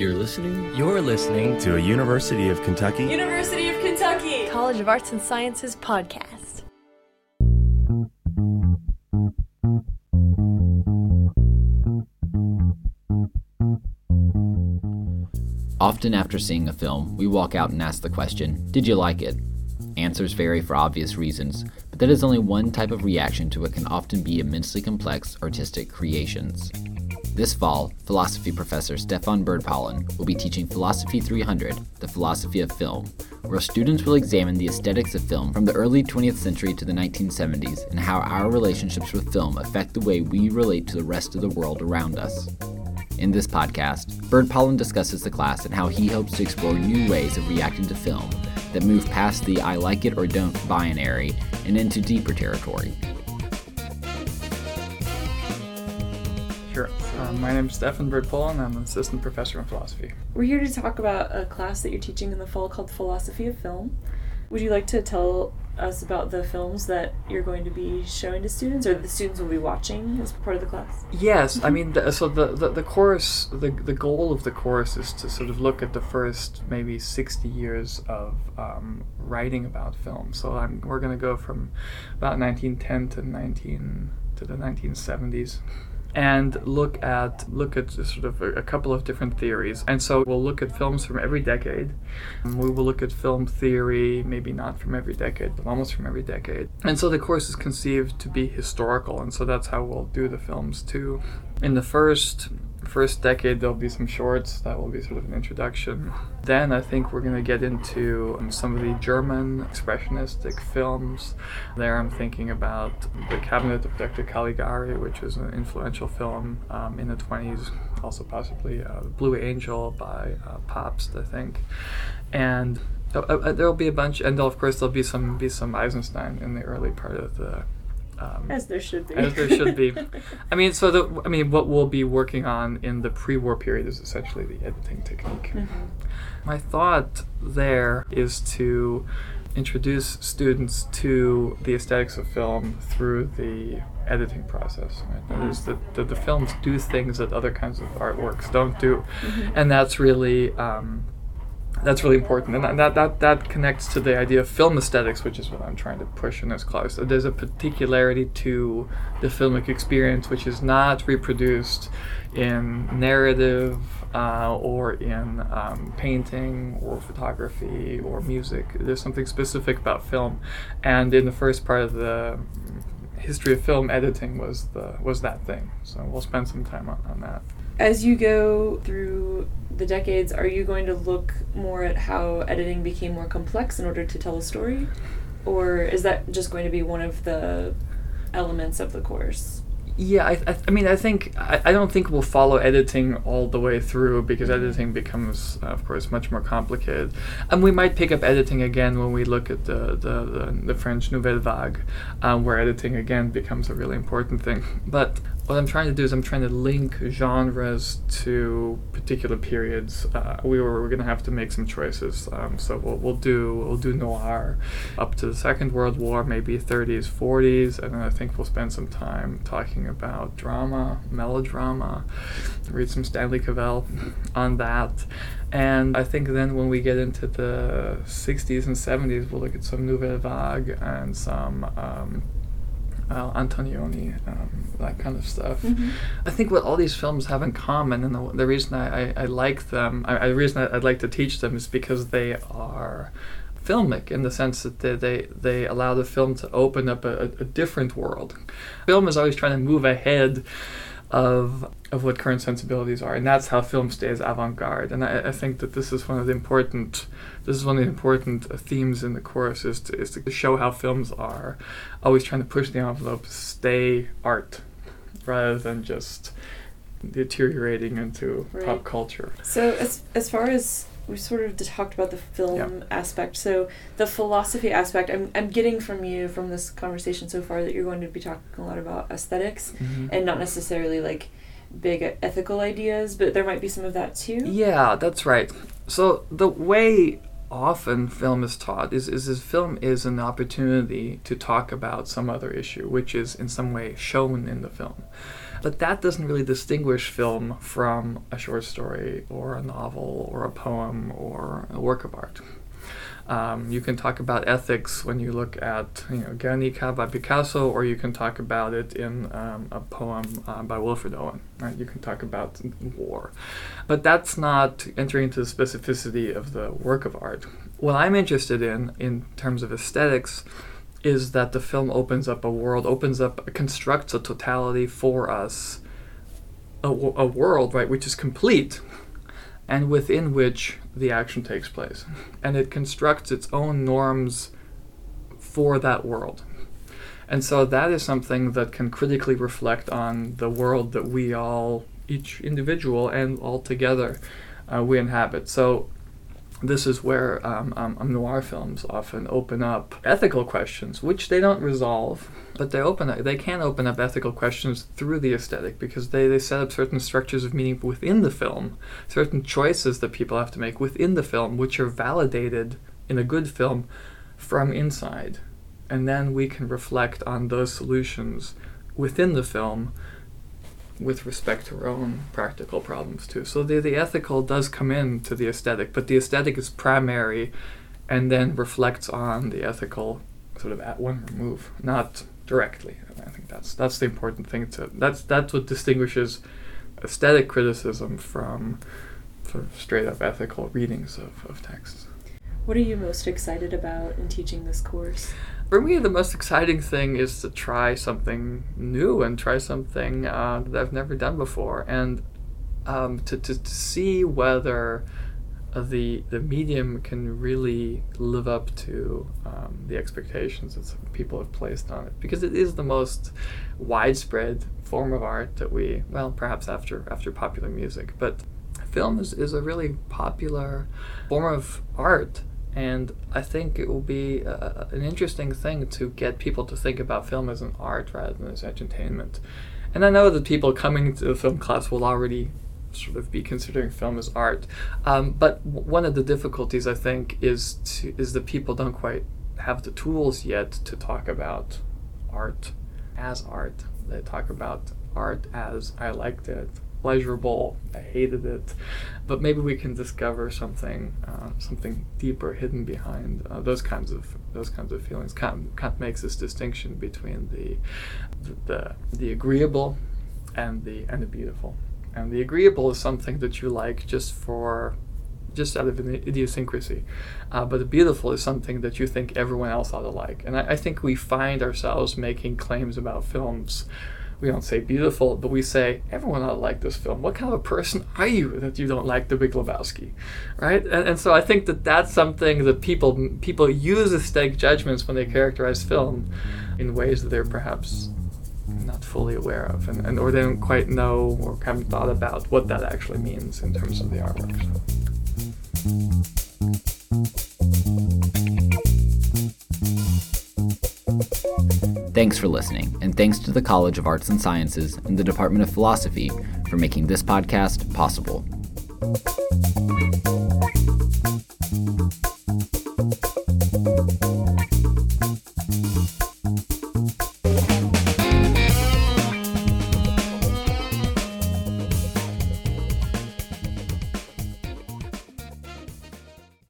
You're listening? You're listening to a University of Kentucky University of Kentucky College of Arts and Sciences podcast. Often after seeing a film, we walk out and ask the question, Did you like it? Answers vary for obvious reasons, but that is only one type of reaction to what can often be immensely complex artistic creations. This fall, philosophy professor Stefan Bird-Pollan will be teaching Philosophy 300, the philosophy of film, where students will examine the aesthetics of film from the early 20th century to the 1970s and how our relationships with film affect the way we relate to the rest of the world around us. In this podcast, Bird-Pollan discusses the class and how he hopes to explore new ways of reacting to film that move past the I like it or don't binary and into deeper territory. Sure. Um, my name is Stefan Bird-Pollan. I'm an assistant professor in philosophy. We're here to talk about a class that you're teaching in the fall called Philosophy of Film. Would you like to tell us about the films that you're going to be showing to students or the students will be watching as part of the class? Yes, I mean, the, so the, the, the course, the, the goal of the course is to sort of look at the first maybe 60 years of um, writing about film. So I'm, we're going to go from about 1910 to 19 to the 1970s and look at look at sort of a, a, couple of different theories. And so we'll look at films from every decade. We will look at film theory, maybe not from every decade, but almost from every decade. And so the course is conceived to be historical, and so that's how we'll do the films too. In the first first decade there'll be some shorts. That will be sort of an introduction. Then i think we're going to get into um, some of the german expressionistic films. There i'm thinking about the cabinet of dr caligari which was an influential film um, in the 20s also possibly uh, blue angel by uh, pabst i think. And uh, uh, there'll be a bunch and of course there'll be some be some eisenstein in the early part of the um, as there should be. As there should be. I mean, so the I mean, what we'll be working on in the pre-war period is essentially the editing technique. Mm-hmm. My thought there is to introduce students to the aesthetics of film through the editing process. Right? That is that the, the, films do things that other kinds of artworks don't do, mm-hmm. and that's really. Um, that's really important. And that, that that connects to the idea of film aesthetics which is what i'm trying to push in this class. So there's a particularity to the filmic experience which is not reproduced in narrative uh, or in um, painting or photography or music. There's something specific about film. And in the first part of the history of film editing was the was that thing. So we'll spend some time on, on that as you go through the decades, are you going to look more at how editing became more complex in order to tell a story? Or is that just going to be one of the elements of the course? Yeah, I, I, I mean, I think I, I don't think we'll follow editing all the way through because mm-hmm. editing becomes, uh, of course, much more complicated. And we might pick up editing again when we look at the the, the, the French Nouvelle Vague, um, where editing again becomes a really important thing. But what I'm trying to do is I'm trying to link genres to particular periods. Uh, we were, we're going to have to make some choices. Um, so we'll, we'll do we'll do noir up to the Second World War, maybe 30s, 40s, and then I think we'll spend some time talking about drama, melodrama, read some Stanley Cavell on that. And I think then when we get into the 60s and 70s, we'll look at some Nouvelle Vague and some. Um, uh, Antonioni, um, that kind of stuff. Mm-hmm. I think what all these films have in common, and the, the reason I, I, I, like them, I, the reason I, would like to teach them is because they are filmic in the sense that they, they, they allow the film to open up a, a different world. Film is always trying to move ahead of of what current sensibilities are, and that's how film stays avant-garde. And I, I, think that this is one of the important this is one of the important themes in the course is to, is to show how films are always trying to push the envelope, stay art, rather than just deteriorating into right. pop culture. So as as far as we sort of talked about the film yeah. aspect. So the philosophy aspect, I'm, I'm getting from you from this conversation so far that you're going to be talking a lot about esthetics mm-hmm. and not necessarily like big ethical ideas, but there might be some of that too. Yeah, that's right. So the way often film is taught is, is is film is an opportunity to talk about some other issue which is in some way shown in the film But that doesn't really distinguish film from a short story or a novel or a poem or a work of art. Um, you can talk about ethics when you look at you know Guernica by Picasso, or you can talk about it in um, a poem uh, by Wilfred Owen. Right? You can talk about war, but that's not entering into the specificity of the work of art. What I'm interested in, in terms of aesthetics, is that the film opens up a world, opens up, constructs a totality for us, a, a world, right, which is complete, and within which the action takes place. And it constructs its own norms for that world. And so that is something that can critically reflect on the world that we all, each individual and all together, uh, we inhabit. So this is where um, um, um, noir films often open up ethical questions, which they don't resolve, but they open up, they can open up ethical questions through the aesthetic because they, they set up certain structures of meaning within the film, certain choices that people have to make within the film, which are validated in a good film from inside. And then we can reflect on those solutions within the film with respect to our own practical problems too. So the the ethical does come into the aesthetic, but the aesthetic is primary, and then reflects on the ethical sort of at one remove, not directly. And I think that's that's the important thing to that's that's what distinguishes aesthetic criticism from sort of straight up ethical readings of, of texts. What are you most excited about in teaching this course? For me, the most exciting thing is to try something new and try something uh, that I've never done before, and um, to, to, to see whether the the medium can really live up to um, the expectations that people have placed on it. Because it is the most widespread form of art that we well perhaps after after popular music. But film is, is a really popular form of art and I think it will be uh, an interesting thing to get people to think about film as an art rather than as entertainment. And I know that people coming to the film class will already sort of be considering film as art. Um, but one of the difficulties I think is to, is that people don't quite have the tools yet to talk about art as art. They talk about art as I liked it, pleasurable. I hated it, but maybe we can discover something, uh, something deeper hidden behind uh, those kinds of those kinds of feelings. Kant, Kant makes this distinction between the, the the agreeable and the and the beautiful. And the agreeable is something that you like just for just out of an idiosyncrasy. Uh, but the beautiful is something that you think everyone else ought to like. And I, I think we find ourselves making claims about films we don't say beautiful, but we say everyone ought to like this film. What kind of a person are you that you don't like The Big Lebowski, right? And, and so I think that that's something that people people use aesthetic judgments when they characterize film in ways that they're perhaps not fully aware of, and, and or they don't quite know or haven't thought about what that actually means in terms of the artwork. Thanks for listening, and thanks to the College of Arts and Sciences and the Department of Philosophy for making this podcast possible.